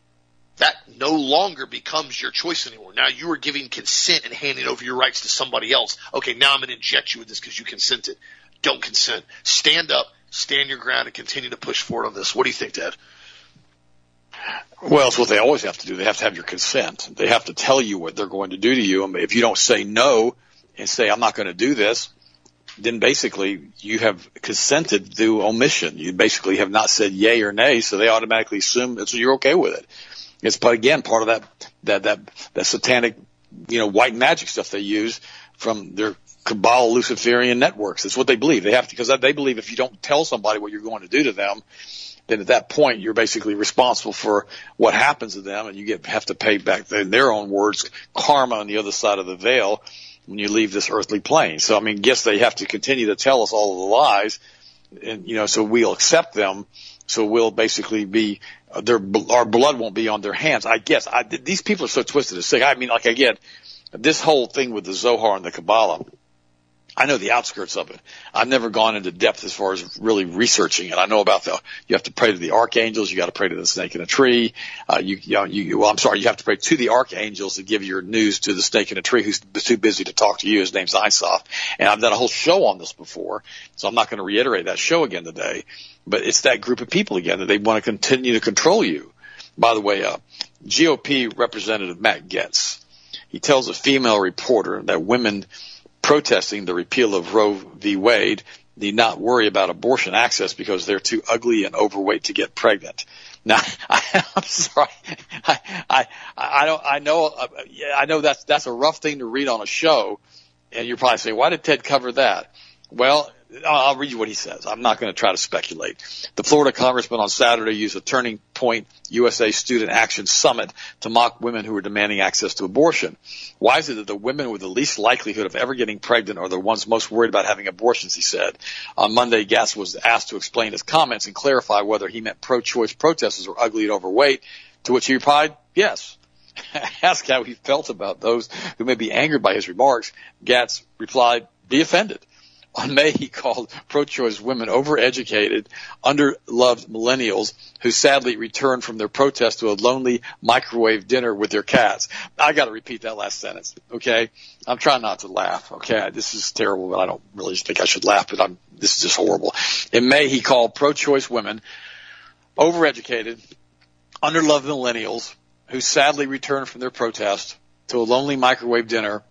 that no longer becomes your choice anymore. Now you are giving consent and handing over your rights to somebody else. Okay, now I'm going to inject you with this because you consented. Don't consent. Stand up, stand your ground, and continue to push forward on this. What do you think, Dad? Well, it's what they always have to do. They have to have your consent. They have to tell you what they're going to do to you. And if you don't say no and say, I'm not going to do this, then basically you have consented through omission. You basically have not said yay or nay, so they automatically assume that you're okay with it. It's but again part of that that that that satanic you know white magic stuff they use from their cabal Luciferian networks. That's what they believe. They have to because they believe if you don't tell somebody what you're going to do to them, then at that point you're basically responsible for what happens to them, and you get have to pay back in their own words karma on the other side of the veil when you leave this earthly plane. So I mean, yes, they have to continue to tell us all of the lies, and you know, so we'll accept them. So we'll basically be uh, their our blood won't be on their hands. I guess I, these people are so twisted and sick. I mean, like again, this whole thing with the Zohar and the Kabbalah. I know the outskirts of it. I've never gone into depth as far as really researching it. I know about the you have to pray to the archangels, you got to pray to the snake in a tree. Uh, you, you know, you well, I'm sorry, you have to pray to the archangels to give your news to the snake in a tree who's too busy to talk to you. His name's Isoth, and I've done a whole show on this before, so I'm not going to reiterate that show again today. But it's that group of people again that they want to continue to control you. By the way, uh, GOP Representative Matt Gaetz, he tells a female reporter that women protesting the repeal of Roe v. Wade need not worry about abortion access because they're too ugly and overweight to get pregnant. Now, I, I'm sorry, I, I, I don't, I know, uh, I know that's that's a rough thing to read on a show, and you're probably saying, why did Ted cover that? Well, I'll read you what he says. I'm not going to try to speculate. The Florida congressman on Saturday used a Turning Point USA Student Action Summit to mock women who are demanding access to abortion. Why is it that the women with the least likelihood of ever getting pregnant are the ones most worried about having abortions, he said. On Monday, Gaetz was asked to explain his comments and clarify whether he meant pro-choice protesters were ugly and overweight, to which he replied, yes. Asked how he felt about those who may be angered by his remarks, Gaetz replied, be offended. On May, he called pro-choice women overeducated, underloved millennials who sadly returned from their protest to a lonely microwave dinner with their cats. I got to repeat that last sentence. Okay, I'm trying not to laugh. Okay, this is terrible, but I don't really think I should laugh. But I'm this is just horrible. In May, he called pro-choice women overeducated, underloved millennials who sadly returned from their protest to a lonely microwave dinner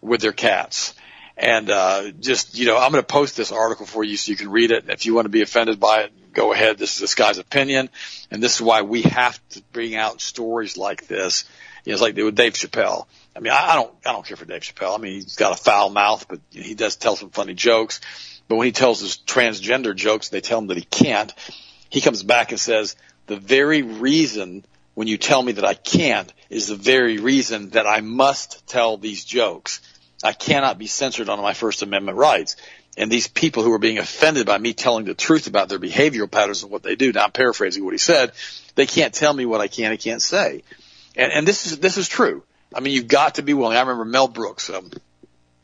with their cats. And uh, just you know, I'm going to post this article for you so you can read it. If you want to be offended by it, go ahead. This is this guy's opinion, and this is why we have to bring out stories like this. You know, it's like with Dave Chappelle. I mean, I, I don't, I don't care for Dave Chappelle. I mean, he's got a foul mouth, but he does tell some funny jokes. But when he tells his transgender jokes, they tell him that he can't. He comes back and says, the very reason when you tell me that I can't is the very reason that I must tell these jokes. I cannot be censored on my First Amendment rights. And these people who are being offended by me telling the truth about their behavioral patterns and what they do, now I'm paraphrasing what he said, they can't tell me what I can and can't say. And, and this is, this is true. I mean, you've got to be willing. I remember Mel Brooks, um,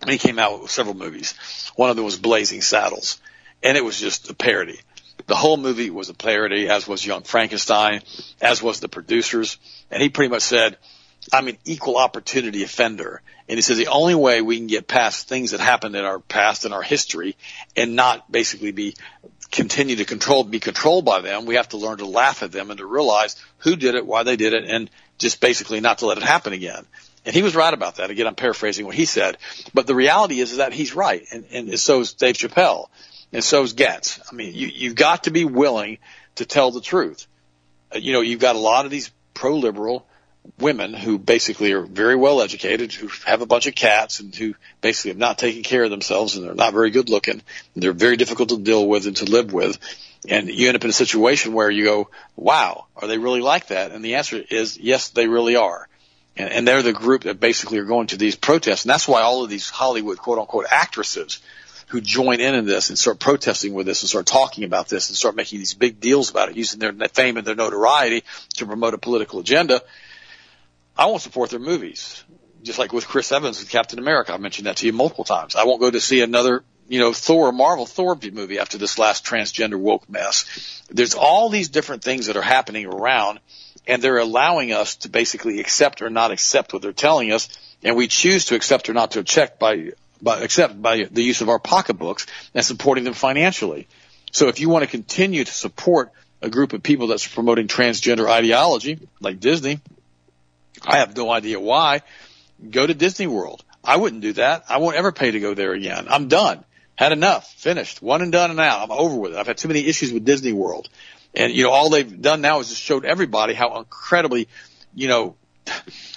he came out with several movies. One of them was Blazing Saddles. And it was just a parody. The whole movie was a parody, as was Young Frankenstein, as was the producers. And he pretty much said, I'm an equal opportunity offender. And he says the only way we can get past things that happened in our past and our history and not basically be continue to control, be controlled by them, we have to learn to laugh at them and to realize who did it, why they did it, and just basically not to let it happen again. And he was right about that. Again, I'm paraphrasing what he said, but the reality is, is that he's right, and, and so is Dave Chappelle. and so's Gaetz. I mean, you, you've got to be willing to tell the truth. Uh, you know, you've got a lot of these pro-liberal women who basically are very well educated, who have a bunch of cats and who basically have not taken care of themselves and they're not very good looking. They're very difficult to deal with and to live with. And you end up in a situation where you go, wow, are they really like that? And the answer is yes, they really are. And, and they're the group that basically are going to these protests. And that's why all of these Hollywood quote unquote actresses who join in in this and start protesting with this and start talking about this and start making these big deals about it, using their fame and their notoriety to promote a political agenda. I won't support their movies. Just like with Chris Evans with Captain America. I've mentioned that to you multiple times. I won't go to see another you know, Thor, Marvel Thor movie after this last transgender woke mess. There's all these different things that are happening around and they're allowing us to basically accept or not accept what they're telling us. And we choose to accept or not to accept by, by, accept by the use of our pocketbooks and supporting them financially. So if you want to continue to support a group of people that's promoting transgender ideology, like Disney, I have no idea why. Go to Disney World. I wouldn't do that. I won't ever pay to go there again. I'm done. Had enough. Finished. One and done and out. I'm over with it. I've had too many issues with Disney World. And, you know, all they've done now is just showed everybody how incredibly, you know,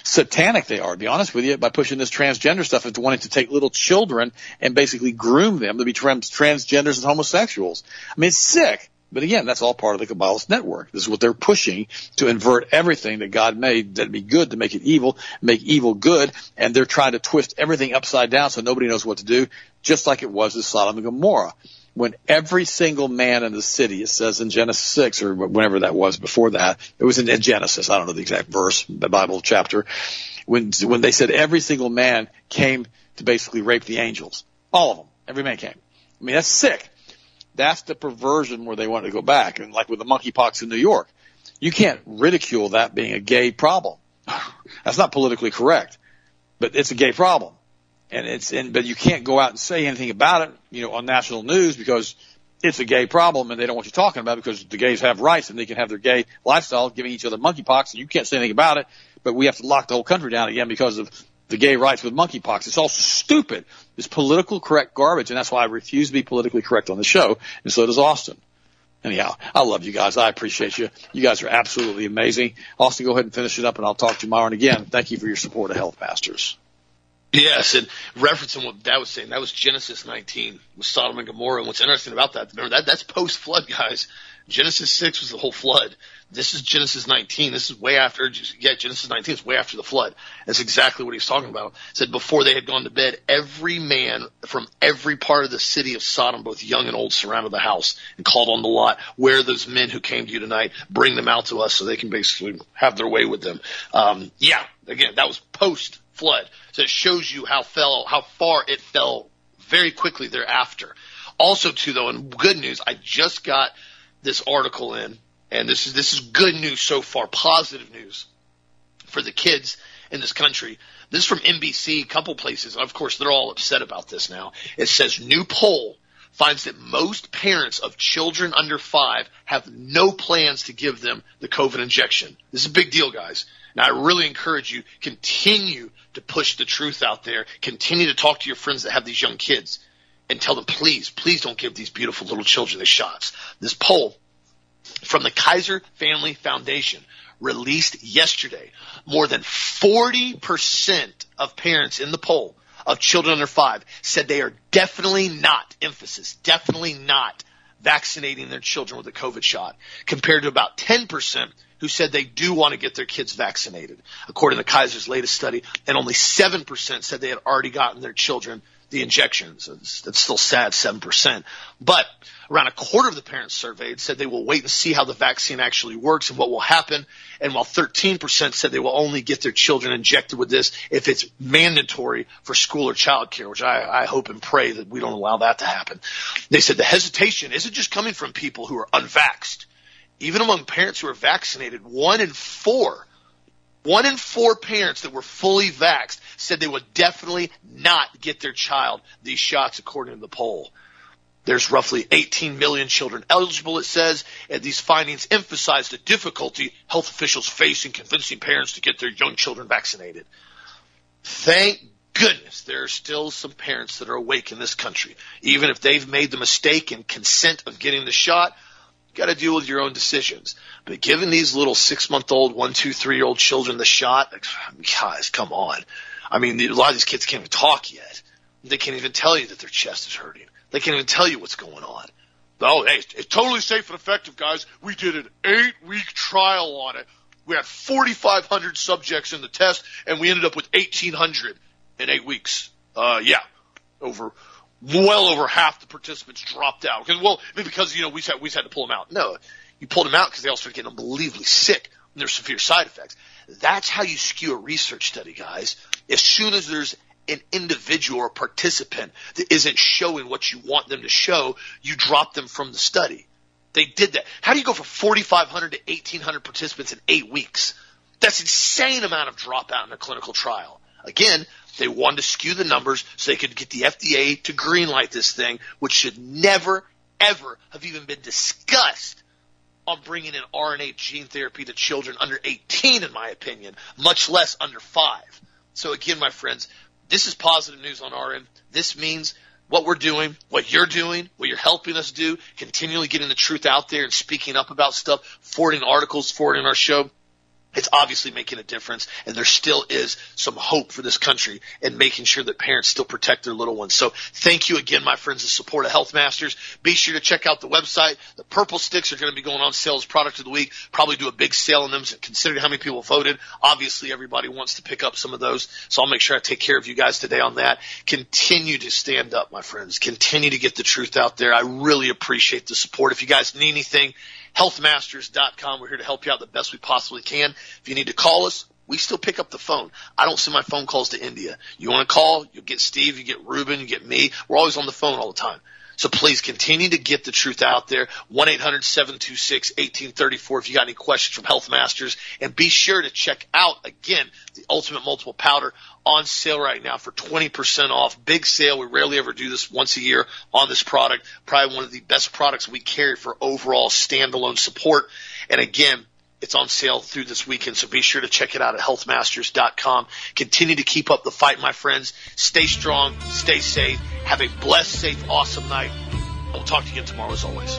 satanic they are, to be honest with you, by pushing this transgender stuff into wanting to take little children and basically groom them to be trans- transgenders and homosexuals. I mean, it's sick. But again, that's all part of the Kabbalist network. This is what they're pushing to invert everything that God made that'd be good to make it evil, make evil good, and they're trying to twist everything upside down so nobody knows what to do, just like it was with Sodom and Gomorrah when every single man in the city, it says in Genesis 6 or whenever that was before that, it was in, Genesis, I don't know the exact verse, the Bible chapter, when, when they said every single man came to basically rape the angels. All of them. Every man came. I mean, that's sick. That's the perversion where they want to go back. And like with the monkeypox in New York, you can't ridicule that being a gay problem. That's not politically correct, but it's a gay problem and it's and but you can't go out and say anything about it, you know, on national news because it's a gay problem and they don't want you talking about it because the gays have rights and they can have their gay lifestyle, giving each other monkeypox, and you can't say anything about it. But we have to lock the whole country down again because of the gay rights with monkeypox. It's all stupid. It's political correct garbage, and that's why I refuse to be politically correct on the show, and so does Austin. Anyhow, I love you guys. I appreciate you. You guys are absolutely amazing. Austin, go ahead and finish it up, and I'll talk to you tomorrow. And again, thank you for your support of Health Masters. Yes, and referencing what Dad was saying, that was Genesis 19 with Sodom and Gomorrah. And what's interesting about that, remember that that's post flood, guys. Genesis 6 was the whole flood. This is Genesis 19. This is way after, yeah, Genesis 19 is way after the flood. That's exactly what he's talking about. said before they had gone to bed, every man from every part of the city of Sodom, both young and old, surrounded the house and called on the lot, where are those men who came to you tonight? Bring them out to us so they can basically have their way with them. Um, yeah, again, that was post flood. So it shows you how fell, how far it fell very quickly thereafter. Also, too, though, and good news, I just got this article in, and this is this is good news so far, positive news for the kids in this country. This is from NBC, a couple places. Of course, they're all upset about this now. It says new poll finds that most parents of children under five have no plans to give them the COVID injection. This is a big deal, guys. Now, I really encourage you, continue to push the truth out there. Continue to talk to your friends that have these young kids and tell them, please, please don't give these beautiful little children the shots. This poll from the Kaiser Family Foundation released yesterday, more than 40% of parents in the poll of children under five said they are definitely not, emphasis, definitely not vaccinating their children with a COVID shot, compared to about 10% who said they do want to get their kids vaccinated, according to Kaiser's latest study, and only 7% said they had already gotten their children the injections. That's still sad, 7%. But around a quarter of the parents surveyed said they will wait and see how the vaccine actually works and what will happen. And while 13% said they will only get their children injected with this if it's mandatory for school or child care, which I, I hope and pray that we don't allow that to happen. They said the hesitation isn't just coming from people who are unvaxxed even among parents who are vaccinated, one in four, one in four parents that were fully vaxxed said they would definitely not get their child these shots according to the poll. There's roughly 18 million children eligible, it says, and these findings emphasize the difficulty health officials face in convincing parents to get their young children vaccinated. Thank goodness, there are still some parents that are awake in this country. Even if they've made the mistake and consent of getting the shot, got to deal with your own decisions. But giving these little six month old, one, two, three year old children the shot, guys, come on. I mean, a lot of these kids can't even talk yet. They can't even tell you that their chest is hurting. They can't even tell you what's going on. Oh, hey, it's totally safe and effective, guys. We did an eight week trial on it. We had 4,500 subjects in the test, and we ended up with 1,800 in eight weeks. Uh, yeah, over well over half the participants dropped out. Because well, because you know we had we had to pull them out. No, you pulled them out because they all started getting unbelievably sick. And there's severe side effects. That's how you skew a research study, guys. As soon as there's an individual or participant that isn't showing what you want them to show, you drop them from the study. They did that. How do you go from 4,500 to 1,800 participants in eight weeks? That's insane amount of dropout in a clinical trial. Again, they wanted to skew the numbers so they could get the FDA to greenlight this thing, which should never, ever have even been discussed on bringing in RNA gene therapy to children under 18, in my opinion, much less under five. So again, my friends, this is positive news on our end. This means what we're doing, what you're doing, what you're helping us do, continually getting the truth out there and speaking up about stuff, forwarding articles, forwarding our show it's obviously making a difference and there still is some hope for this country and making sure that parents still protect their little ones. So thank you again, my friends, the support of Health Masters. Be sure to check out the website. The purple sticks are going to be going on sale as product of the week. Probably do a big sale on them considering how many people voted. Obviously everybody wants to pick up some of those. So I'll make sure I take care of you guys today on that. Continue to stand up, my friends. Continue to get the truth out there. I really appreciate the support. If you guys need anything, healthmasters.com. We're here to help you out the best we possibly can. If you need to call us, we still pick up the phone. I don't send my phone calls to India. You want to call, you'll get Steve, you get Ruben, you get me. We're always on the phone all the time. So please continue to get the truth out there. 1-800-726-1834 if you got any questions from Health Masters. And be sure to check out, again, the Ultimate Multiple Powder on sale right now for 20% off. Big sale. We rarely ever do this once a year on this product. Probably one of the best products we carry for overall standalone support. And again, it's on sale through this weekend, so be sure to check it out at healthmasters.com. Continue to keep up the fight, my friends. Stay strong, stay safe, have a blessed, safe, awesome night. I'll talk to you again tomorrow as always.